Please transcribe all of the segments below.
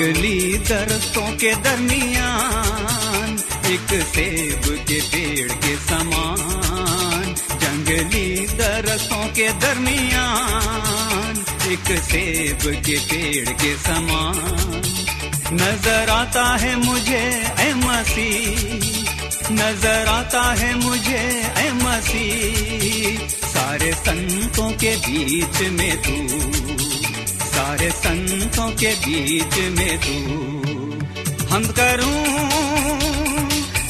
जंगली दरख्तों के दरमियान, एक सेब के पेड़ के समान, जंगली दरख्तों के दरमियान, एक सेब के पेड़ के समान। नज़र आता है मुझे ए मसीह। नज़र आता है मुझे ए मसीह। सारे संतों के बीच में तू सारे संतों के बीच में तू। हम करूँ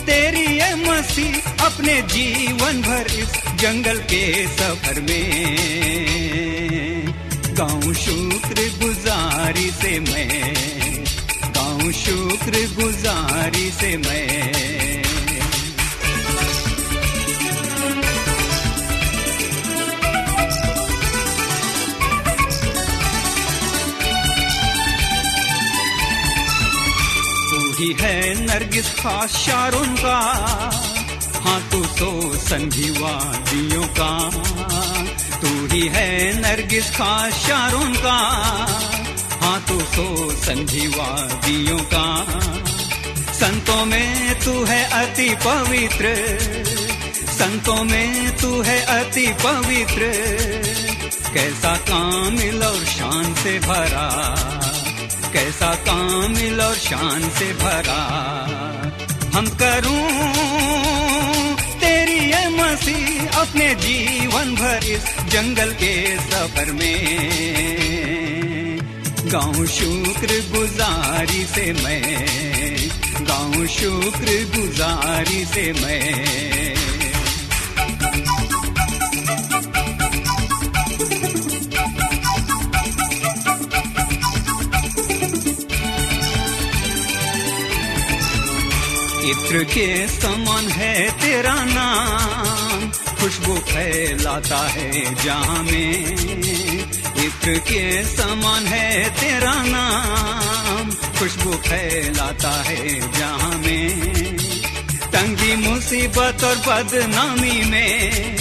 तेरी ये मसीह अपने जीवन भर इस जंगल के सफ़र में। गाऊं शुक्र गुजारी से मैं, गाऊं शुक्र गुजारी से मैं। नरगिस खास शारून का। हाँ तू तो संधी वादियों का। तू ही है नरगिस खास शारून का। हाँ तू तो संधी वादियों का। संतों में तू है अति पवित्र। संतों में तू है अति पवित्र। कैसा कामिल और शान से भरा। कैसा कामिल और शान से भरा। हम करूँ तेरी ये मसीह अपने जीवन भर इस जंगल के सफ़र में। गाँव शुक्र गुजारी से मैं, गाँव शुक्र गुजारी से मैं। इत्र के समान है तेरा नाम। खुशबू फैलाता है जहाँ में इत्र के समान है तेरा नाम। खुशबू फैलाता है जहाँ में तंगी मुसीबत और बदनामी में।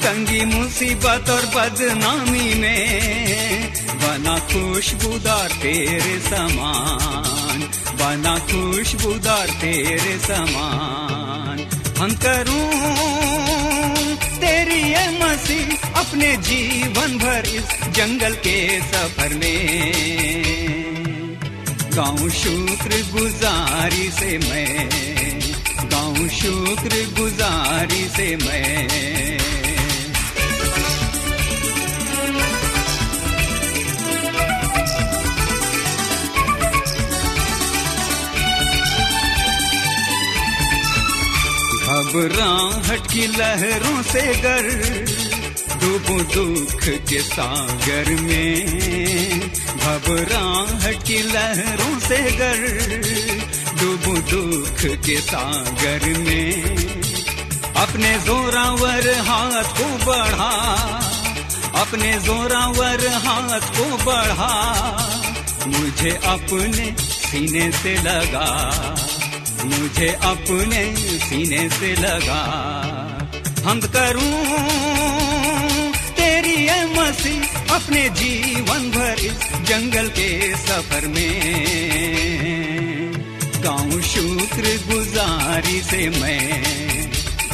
तंगी मुसीबत और बदनामी में। बना खुशबूदार तेरे समान। बना खुशबूदार तेरे समान। हम करूँ तेरी ये मसीह अपने जीवन भर इस जंगल के सफ़र में। गाँव शुक्र गुजारी से मैं गाँव शुक्र गुजारी से मैं। घबराहट की लहरों से गर डूबू दुख के सागर में। घबराहट की लहरों से गर डूबू दुख के सागर में। अपने जोरावर हाथ को बढ़ा, अपने जोरावर हाथ को बढ़ा। मुझे अपने सीने से लगा। मुझे अपने सीने से लगा। हम करूँ तेरी ये मसी अपने जीवन भर इस जंगल के सफ़र में। गाँव शुक्र गुजारी से मैं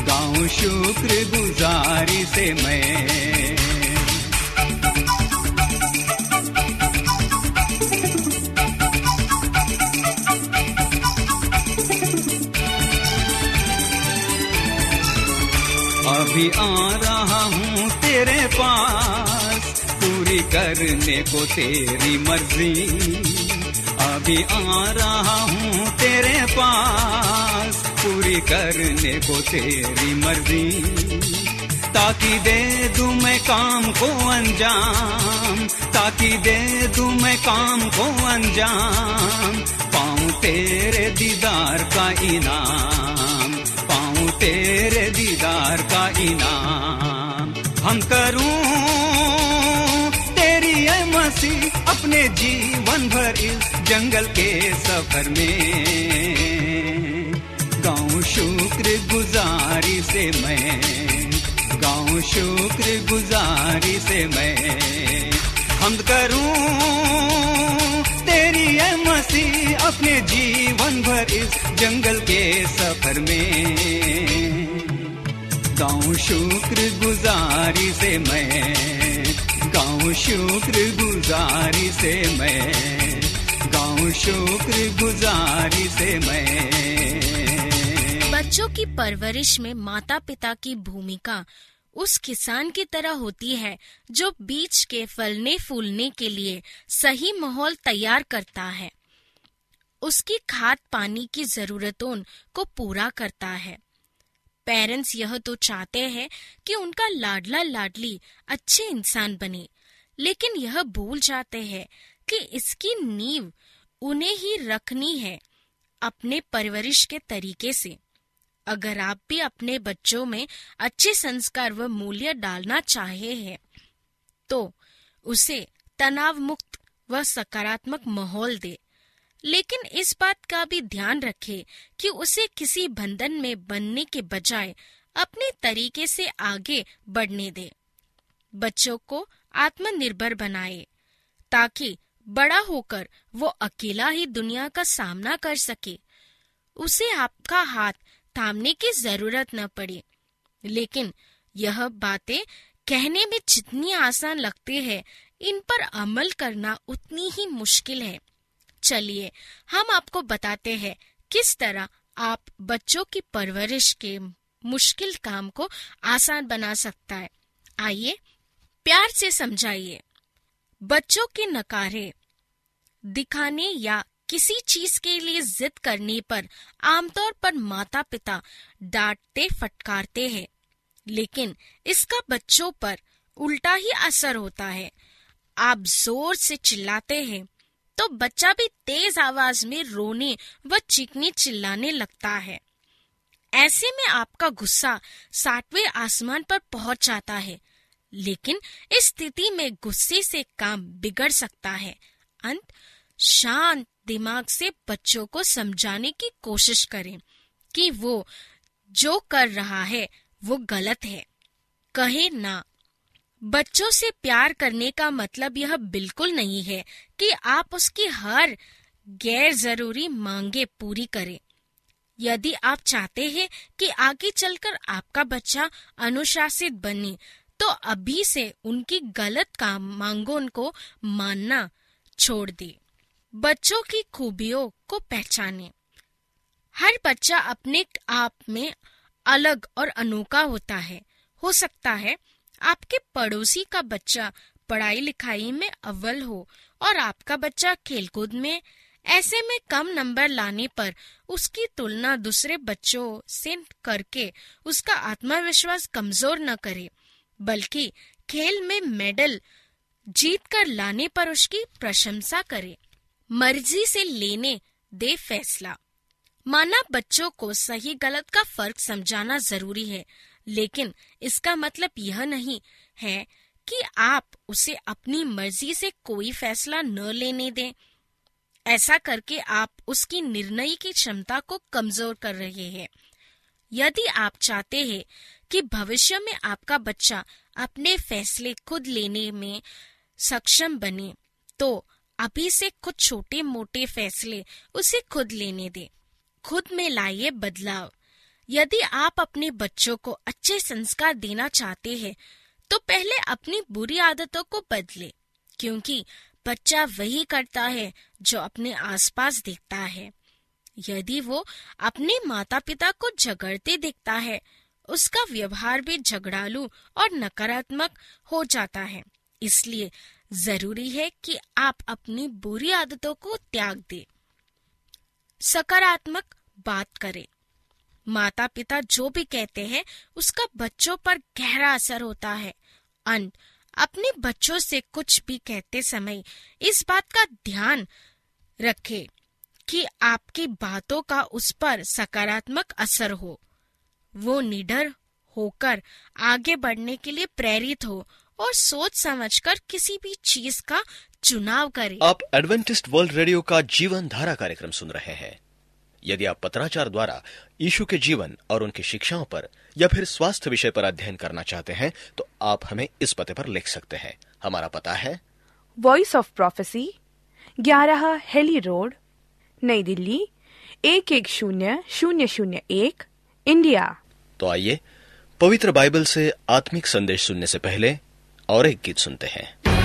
गाँव शुक्र गुजारी से मैं। अभी आ रहा हूँ तेरे पास। पूरी करने को तेरी मर्ज़ी। अभी आ रहा हूँ तेरे पास। पूरी करने को तेरी मर्ज़ी। ताकि दे दू मैं काम को अंजाम। ताकि दे दू मैं काम को अंजाम। पाऊँ तेरे दीदार का इनाम। तेरे दीदार का इनाम। हम करूँ तेरी है मसी अपने जीवन भर इस जंगल के सफ़र में। गाँव शुक्र गुजारी से मैं गाँव शुक्र गुजारी से मैं। हम करूँ तेरी है मसी अपने जीवन भर इस जंगल के सफ़र में। गाँव शुक्र गुजारी से मैं गाँव शुक्र गुजारी से मैं गाँव शुक्र गुजारी से मैं। बच्चों की परवरिश में माता पिता की भूमिका उस किसान की तरह होती है, जो बीज के फलने फूलने के लिए सही माहौल तैयार करता है। उसकी खाद पानी की जरूरतों को पूरा करता है। पेरेंट्स यह तो चाहते हैं कि उनका लाडला लाडली अच्छे इंसान बने, लेकिन यह भूल जाते हैं कि इसकी नींव उन्हें ही रखनी है अपने परवरिश के तरीके से। अगर आप भी अपने बच्चों में अच्छे संस्कार व मूल्य डालना चाहे हैं तो उसे तनाव मुक्त व सकारात्मक माहौल दे। लेकिन इस बात का भी ध्यान रखे कि उसे किसी बंधन में बनने के बजाय अपने तरीके से आगे बढ़ने दे। बच्चों को आत्मनिर्भर बनाए, ताकि बड़ा होकर वो अकेला ही दुनिया का सामना कर सके। उसे आपका हाथ थामने की ज़रूरत न पड़े। लेकिन यह बातें कहने में जितनी आसान लगती है, इन पर अमल करना उतनी ही मुश्किल है। चलिए, हम आपको बताते हैं किस तरह आप बच्चों की परवरिश के मुश्किल काम को आसान बना सकता है। आइए, प्यार से समझाइए। बच्चों के नकारे दिखाने या किसी चीज़ के लिए जिद करने पर, आमतौर पर माता पिता डांटते फटकारते हैं। लेकिन इसका बच्चों पर उल्टा ही असर होता है। आप ज़ोर से चिल्लाते हैं तो बच्चा भी तेज आवाज़ में रोने व चीखने चिल्लाने लगता है। ऐसे में आपका गुस्सा सातवें आसमान पर पहुँच जाता है, लेकिन इस स्थिति में गुस्से से काम बिगड़ सकता है। अंत, शांत दिमाग से बच्चों को समझाने की कोशिश करें कि वो जो कर रहा है, वो गलत है। कहे ना। बच्चों से प्यार करने का मतलब यह बिल्कुल नहीं है कि आप उसकी हर गैर ज़रूरी मांगे पूरी करें। यदि आप चाहते हैं कि आगे चलकर आपका बच्चा अनुशासित बने तो अभी से उनकी गलत काम मांगों को मानना छोड़ दे। बच्चों की खूबियों को पहचाने। हर बच्चा अपने आप में अलग और अनोखा होता है। हो सकता है आपके पड़ोसी का बच्चा पढ़ाई लिखाई में अव्वल हो और आपका बच्चा खेलकूद में। ऐसे में कम नंबर लाने पर उसकी तुलना दूसरे बच्चों से करके उसका आत्मविश्वास कमज़ोर न करे, बल्कि खेल में मेडल जीत कर लाने पर उसकी प्रशंसा करे। मर्ज़ी से लेने दे फैसला। माना बच्चों को सही गलत का फ़र्क समझाना ज़रूरी है, लेकिन इसका मतलब यह नहीं है कि आप उसे अपनी मर्ज़ी से कोई फैसला न लेने दें। ऐसा करके आप उसकी निर्णय की क्षमता को कमज़ोर कर रहे हैं। यदि आप चाहते हैं कि भविष्य में आपका बच्चा अपने फैसले खुद लेने में सक्षम बने तो अभी से कुछ छोटे मोटे फैसले उसे खुद लेने दे। खुद में लाइए बदलाव। यदि आप अपने बच्चों को अच्छे संस्कार देना चाहते हैं तो पहले अपनी बुरी आदतों को बदले, क्योंकि बच्चा वही करता है जो अपने आसपास देखता है। यदि वो अपने माता पिता को झगड़ते देखता है, उसका व्यवहार भी झगड़ालू और नकारात्मक हो जाता है। इसलिए ज़रूरी है कि आप अपनी बुरी आदतों को त्याग दें। सकारात्मक बात करें। माता पिता जो भी कहते हैं, उसका बच्चों पर गहरा असर होता है। अन अपने बच्चों से कुछ भी कहते समय इस बात का ध्यान रखें कि आपकी बातों का उस पर सकारात्मक असर हो। वो निडर होकर आगे बढ़ने के लिए प्रेरित हो और सोच समझकर किसी भी चीज़ का चुनाव करें। आप एडवेंटिस्ट वर्ल्ड रेडियो का जीवन धारा कार्यक्रम सुन रहे हैं। यदि आप पत्राचार द्वारा यीशु के जीवन और उनकी शिक्षाओं पर या फिर स्वास्थ्य विषय पर अध्ययन करना चाहते हैं तो आप हमें इस पते पर लिख सकते हैं। हमारा पता है वॉइस ऑफ़ प्रोफेसी ग्यारह हेली रोड नई दिल्ली एक एक शून्य शून्य शून्य एक इंडिया। तो आइए पवित्र बाइबल से आत्मिक संदेश सुनने से पहले और एक गीत सुनते हैं।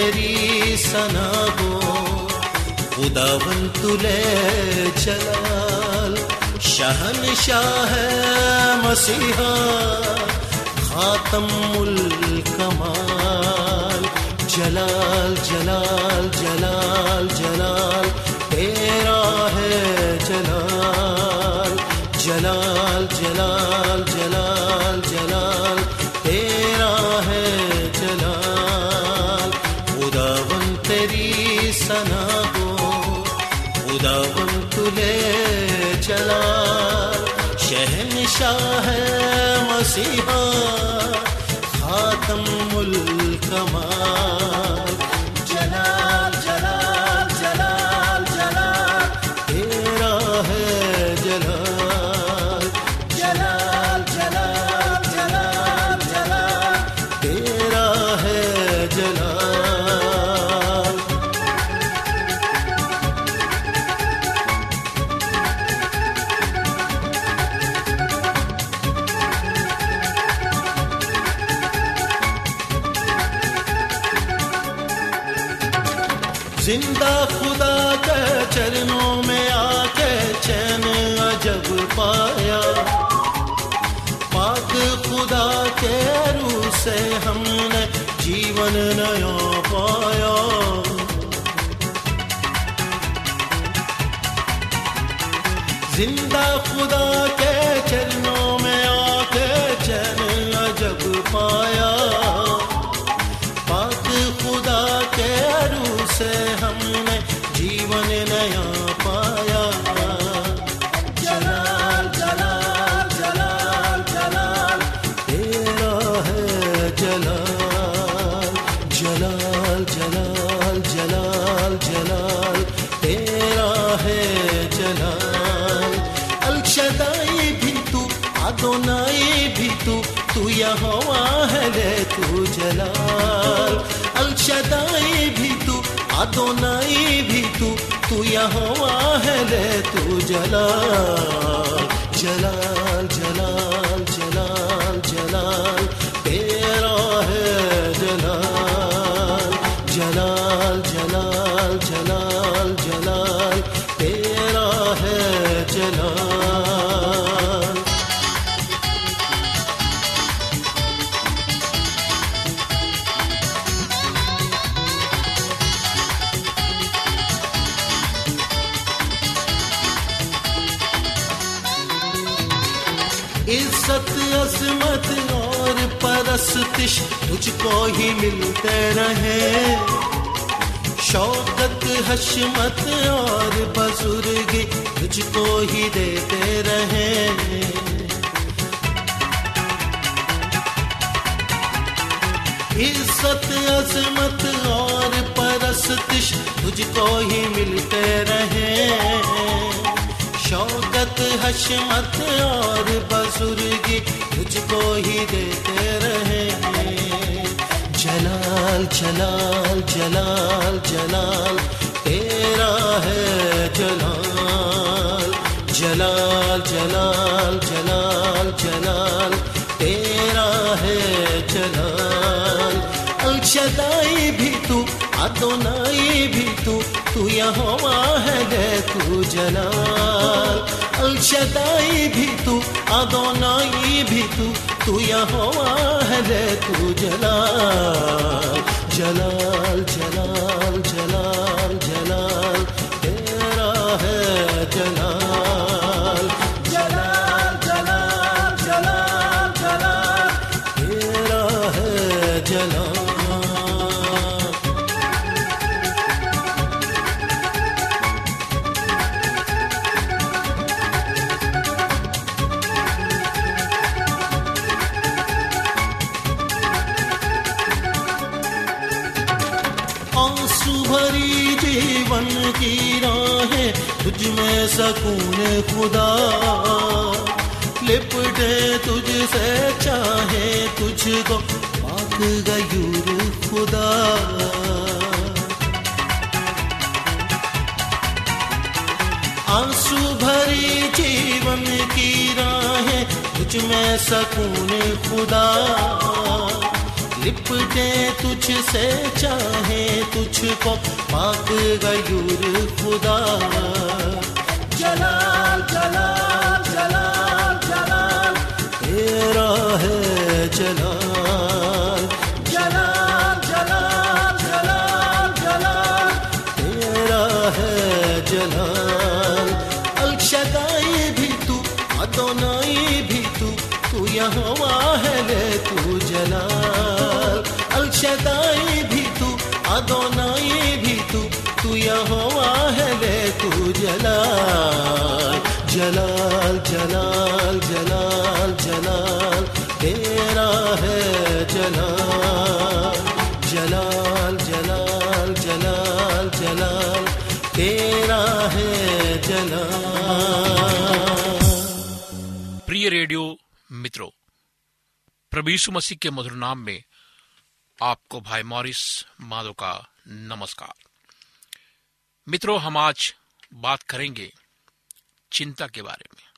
खुदावन तेरी सना हो खुदावन तुले जलाल। शहन शाह मसीहा खातमुल कमाल। जलाल जलाल जलाल जलाल, तेरा है जलाल। जलाल जलाल। मसीहा खातमुल ज़िंदा खुदा के चरणों आदोनाई भी तू तू यहाँ है ले तू जला जलाल तुझको ही मिलते रहे। शौकत, हशमत और बजुर्गी तुझको ही देते रहे। इज़्ज़त, अजमत और परस्तिश तुझको ही मिलते रहे। शौकत हशमत और बुजुर्गी तुझको ही देते रहे जलाल जलाल जलाल जलाल, तेरा है जलाल। जलाल जलाल जलाल जलाल, तेरा है जलाल। अलशदाई भी तू, अदोनाई भी तू तू यहाँ है गे तू जलाल। अलशदाई भी तू अदोनाई भी तू तू यहाँ है गे तू जलाल। जलाल जलाल जलाल जलाल। सकून खुदा। लिपटे तुझसे चाहे तुझको, पाक गयूर खुदा। आँसू भरी जीवन की राहें तुझ में सकून खुदा। लिपटे तुझसे चाहे तुझको, पाक गयूर खुदा। जलाल जलाल जलाल जलाल जलाल जलाल तेरा है जलाल जलाल जलाल जलाल जलाल, तेरा है जलाल। प्रिय रेडियो मित्रों, प्रभु मसीह के मधुर नाम में आपको भाई मॉरिस माधो का नमस्कार। मित्रों, हम आज बात करेंगे चिंता के बारे में।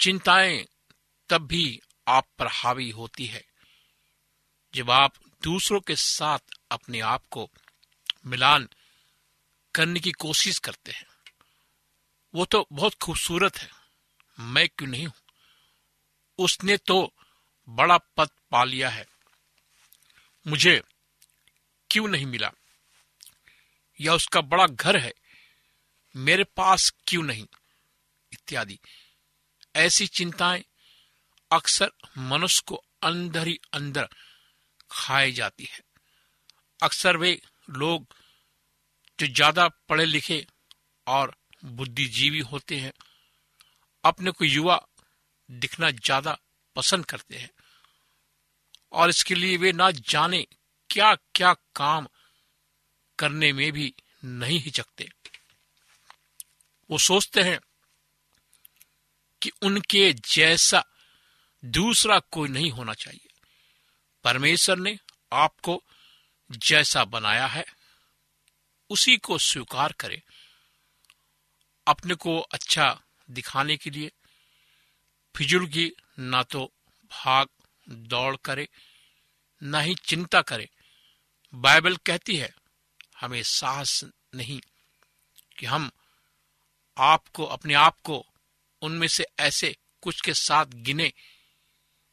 चिंताएँ तब भी आप पर हावी होती है, जब आप दूसरों के साथ अपने आप को मिलान करने की कोशिश करते हैं। वो तो बहुत खूबसूरत है, मैं क्यों नहीं हूँ? उसने तो बड़ा पद पा लिया है। मुझे क्यों नहीं मिला? या उसका बड़ा घर है मेरे पास क्यों नहीं? इत्यादि। ऐसी चिंताएँ अक्सर मनुष्य को अंदर ही अंदर खाई जाती है। अक्सर वे लोग जो ज़्यादा पढ़े लिखे और बुद्धिजीवी होते हैं, अपने को युवा दिखना ज़्यादा पसंद करते हैं और इसके लिए वे ना जाने क्या क्या काम करने में भी नहीं हिचकते। वो सोचते हैं कि उनके जैसा दूसरा कोई नहीं होना चाहिए। परमेश्वर ने आपको जैसा बनाया है, उसी को स्वीकार करें। अपने को अच्छा दिखाने के लिए फिजुल की ना तो भाग दौड़ करे, ना ही चिंता करे। बाइबल कहती है, हमें साहस नहीं कि हम आपको, अपने आप को उनमें से ऐसे कुछ के साथ गिने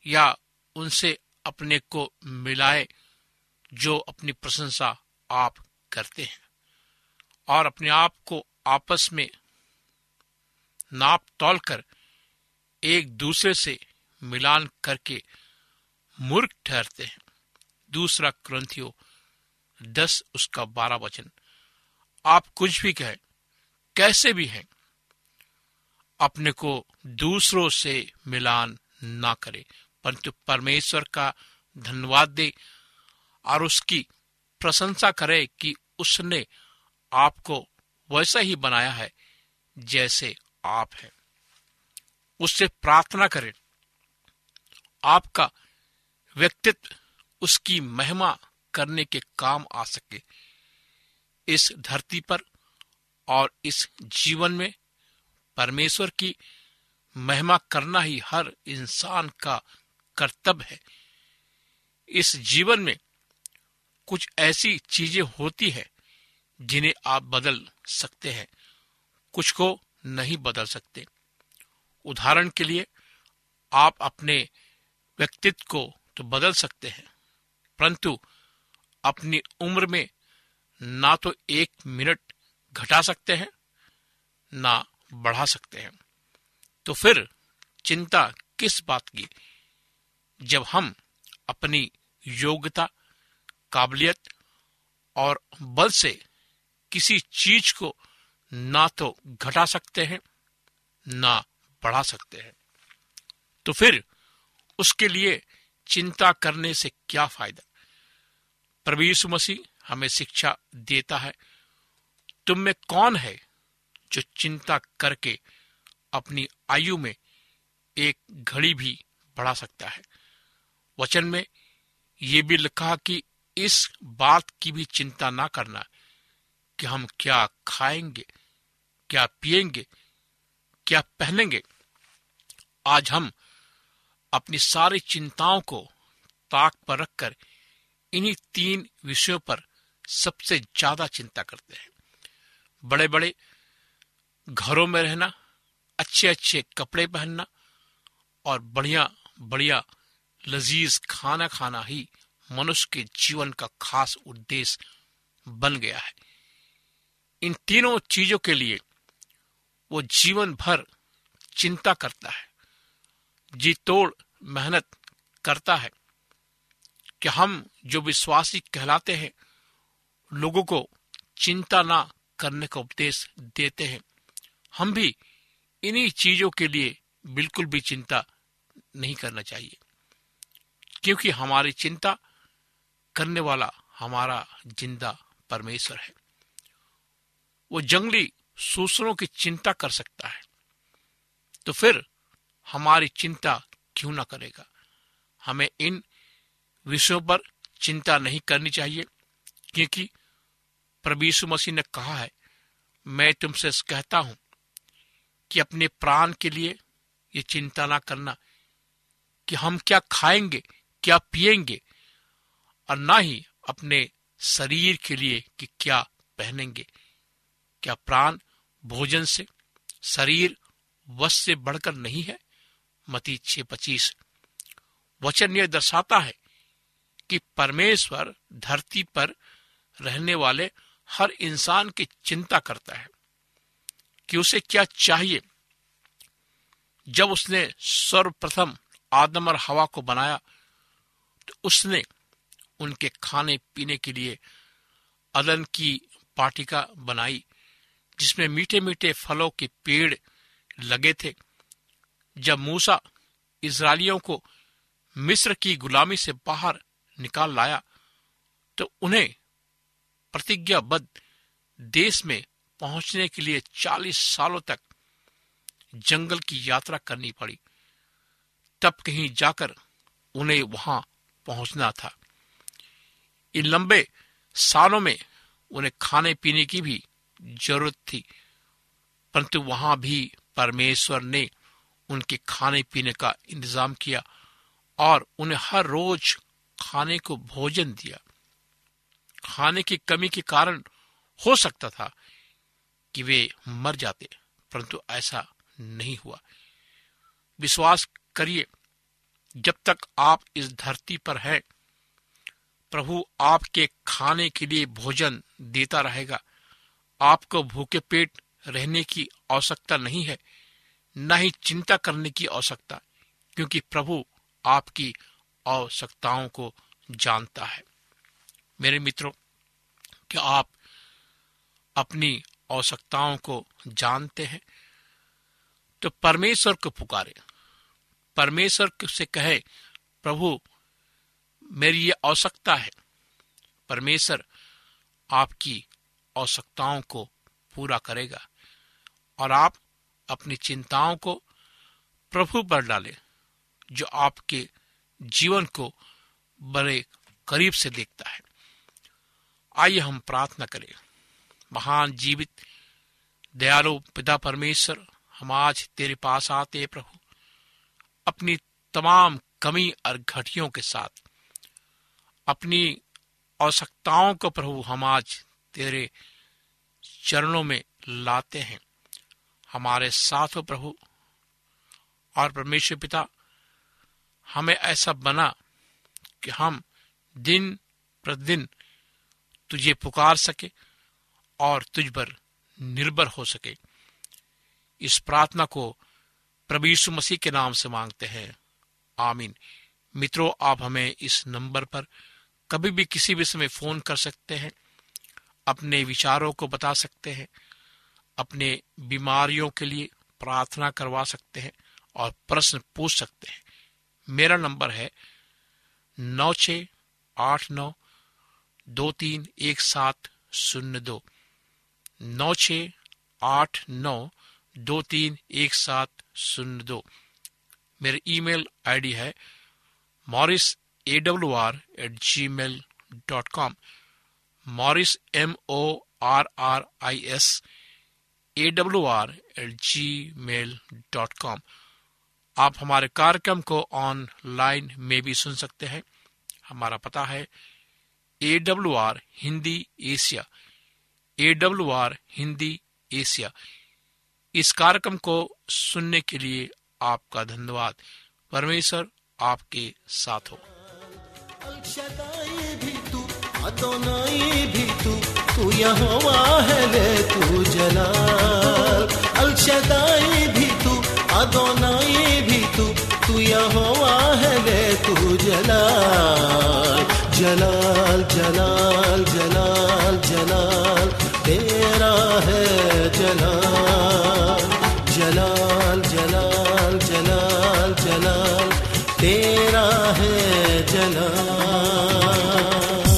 या उनसे अपने को मिलाए जो अपनी प्रशंसा आप करते हैं। और अपने आप को आपस में नाप तोल कर एक दूसरे से मिलान करके मूर्ख ठहरते हैं। दूसरा ग्रंथियो दस उसका बारह वचन। आप कुछ भी कहें कैसे भी हैं, अपने को दूसरों से मिलान ना करें। परंतु परमेश्वर का धन्यवाद दे और उसकी प्रशंसा करे कि उसने आपको वैसा ही बनाया है जैसे आप हैं। उससे प्रार्थना करें। आपका व्यक्तित्व, उसकी महिमा करने के काम आ सके। इस धरती पर और इस जीवन में परमेश्वर की महिमा करना ही हर इंसान का कर्तव्य है। इस जीवन में कुछ ऐसी चीज़ें होती है जिन्हें आप बदल सकते हैं, कुछ को नहीं बदल सकते। उदाहरण के लिए, आप अपने व्यक्तित्व को तो बदल सकते हैं, परंतु अपनी उम्र में ना तो एक मिनट घटा सकते हैं, ना बढ़ा सकते हैं। तो फिर चिंता किस बात की? जब हम अपनी योग्यता, काबिलियत और बल से किसी चीज़ को ना तो घटा सकते हैं, ना बढ़ा सकते हैं। तो फिर उसके लिए चिंता करने से क्या फ़ायदा? यीशु मसीह हमें शिक्षा देता है तुम में कौन है जो चिंता करके अपनी आयु में एक घड़ी भी बढ़ा सकता है? वचन में यह भी लिखा कि इस बात की भी चिंता ना करना कि हम क्या खाएँगे, क्या पिएँगे, क्या पहनेंगे। आज हम अपनी सारी चिंताओं को ताक पर रखकर इन्हीं तीन विषयों पर सबसे ज़्यादा चिंता करते हैं। बड़े बड़े घरों में रहना अच्छे अच्छे कपड़े पहनना और बढ़िया बढ़िया लजीज खाना खाना ही मनुष्य के जीवन का खास उद्देश्य बन गया है। इन तीनों चीज़ों के लिए वो जीवन भर चिंता करता है, जी तोड़ मेहनत करता है कि हम जो विश्वासी कहलाते हैं, लोगों को चिंता ना करने का उपदेश देते हैं। हम भी इन्हीं चीज़ों के लिए बिल्कुल भी चिंता नहीं करना चाहिए। क्योंकि हमारी चिंता करने वाला हमारा ज़िंदा परमेश्वर है। वो जंगली सूसरों की चिंता कर सकता है। तो फिर हमारी चिंता क्यों ना करेगा? हमें इन विषयों पर चिंता नहीं करनी चाहिए, क्योंकि प्रभु मसीह ने कहा है, मैं तुमसे कहता हूँ कि अपने प्राण के लिए ये चिंता ना करना कि हम क्या खाएँगे, क्या पिएँगे, और ना ही अपने शरीर के लिए कि क्या पहनेंगे। क्या प्राण भोजन से, शरीर वश से बढ़कर नहीं है? मती छे पच्चीस। वचन यह दर्शाता है कि परमेश्वर धरती पर रहने वाले हर इंसान की चिंता करता है कि उसे क्या चाहिए। जब उसने सर्वप्रथम आदम और हवा को बनाया तो उसने उनके खाने पीने के लिए अदन की पाटिका बनाई, जिसमें मीठे मीठे फलों के पेड़ लगे थे। जब मूसा इसराइलियों को मिस्र की गुलामी से बाहर निकाल लाया तो उन्हें प्रतिज्ञाबद्ध देश में पहुँचने के लिए चालीस सालों तक जंगल की यात्रा करनी पड़ी। तब कहीं जाकर उन्हें वहाँ पहुँचना था। इन लंबे सालों में उन्हें खाने पीने की भी ज़रूरत थी, परंतु वहाँ भी परमेश्वर ने उनके खाने पीने का इंतज़ाम किया और उन्हें हर रोज खाने को भोजन दिया। खाने की कमी के कारण हो सकता था कि वे मर जाते, परंतु ऐसा नहीं हुआ। विश्वास करिए, जब तक आप इस धरती पर हैं, प्रभु आपके खाने के लिए भोजन देता रहेगा। आपको भूखे पेट रहने की आवश्यकता नहीं है, न ही चिंता करने की आवश्यकता, क्योंकि प्रभु आपकी आवश्यकताओं को जानता है। मेरे मित्रों, क्या आप अपनी आवश्यकताओं को जानते हैं? तो परमेश्वर को पुकारे। परमेश्वर से कहे, प्रभु, मेरी ये आवश्यकता है। परमेश्वर आपकी आवश्यकताओं को पूरा करेगा और आप अपनी चिंताओं को प्रभु पर डालें, जो आपके जीवन को बड़े करीब से देखता है। आइए हम प्रार्थना करें। महान जीवित, दयालु पिता परमेश्वर, हम आज तेरे पास आते प्रभु। अपनी तमाम कमी और घटियों के साथ, अपनी आवश्यकताओं को प्रभु हम आज तेरे चरणों में लाते हैं। हमारे साथ हो प्रभु। और परमेश्वर पिता, हमें ऐसा बना कि हम दिन प्रतिदिन तुझे पुकार सके और तुझ पर निर्भर हो सके। इस प्रार्थना को प्रभु यीशु मसीह के नाम से मांगते हैं। आमीन। मित्रों, आप हमें इस नंबर पर कभी भी किसी भी समय फ़ोन कर सकते हैं, अपने विचारों को बता सकते हैं, अपने बीमारियों के लिए प्रार्थना करवा सकते हैं और प्रश्न पूछ सकते हैं। मेरा नंबर है नौ छ आठ नौ दो तीन एक सात शून्य दो। नौ छ आठ नौ दो तीन एक सात शून्य दो। मेरी ईमेल आईडी है Morris A W R at Gmail dot com. Morris M O R R I S A W R at Gmail dot com. आप हमारे कार्यक्रम को ऑनलाइन में भी सुन सकते हैं। हमारा पता है A W R Hindi Asia A W R Hindi Asia इस कार्यक्रम को सुनने के लिए आपका धन्यवाद। परमेश्वर आपके साथ हो। भी तू भी तू तू यहोवा है तू जलाल। अल्शदाई भी तू अदोनाई भी तू तू यहोवा है तू जलाल। जलाल जलाल जलाल जलाल तेरा है जलाल जलाल जलाल जलाल जलाल तेरा है जलाल।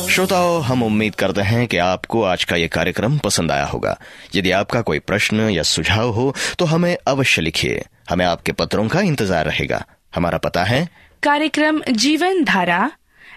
श्रोताओं हम उम्मीद करते हैं कि आपको आज का ये कार्यक्रम पसंद आया होगा। यदि आपका कोई प्रश्न या सुझाव हो तो हमें अवश्य लिखिए। हमें आपके पत्रों का इंतज़ार रहेगा। हमारा पता है कार्यक्रम Jeevan Dhara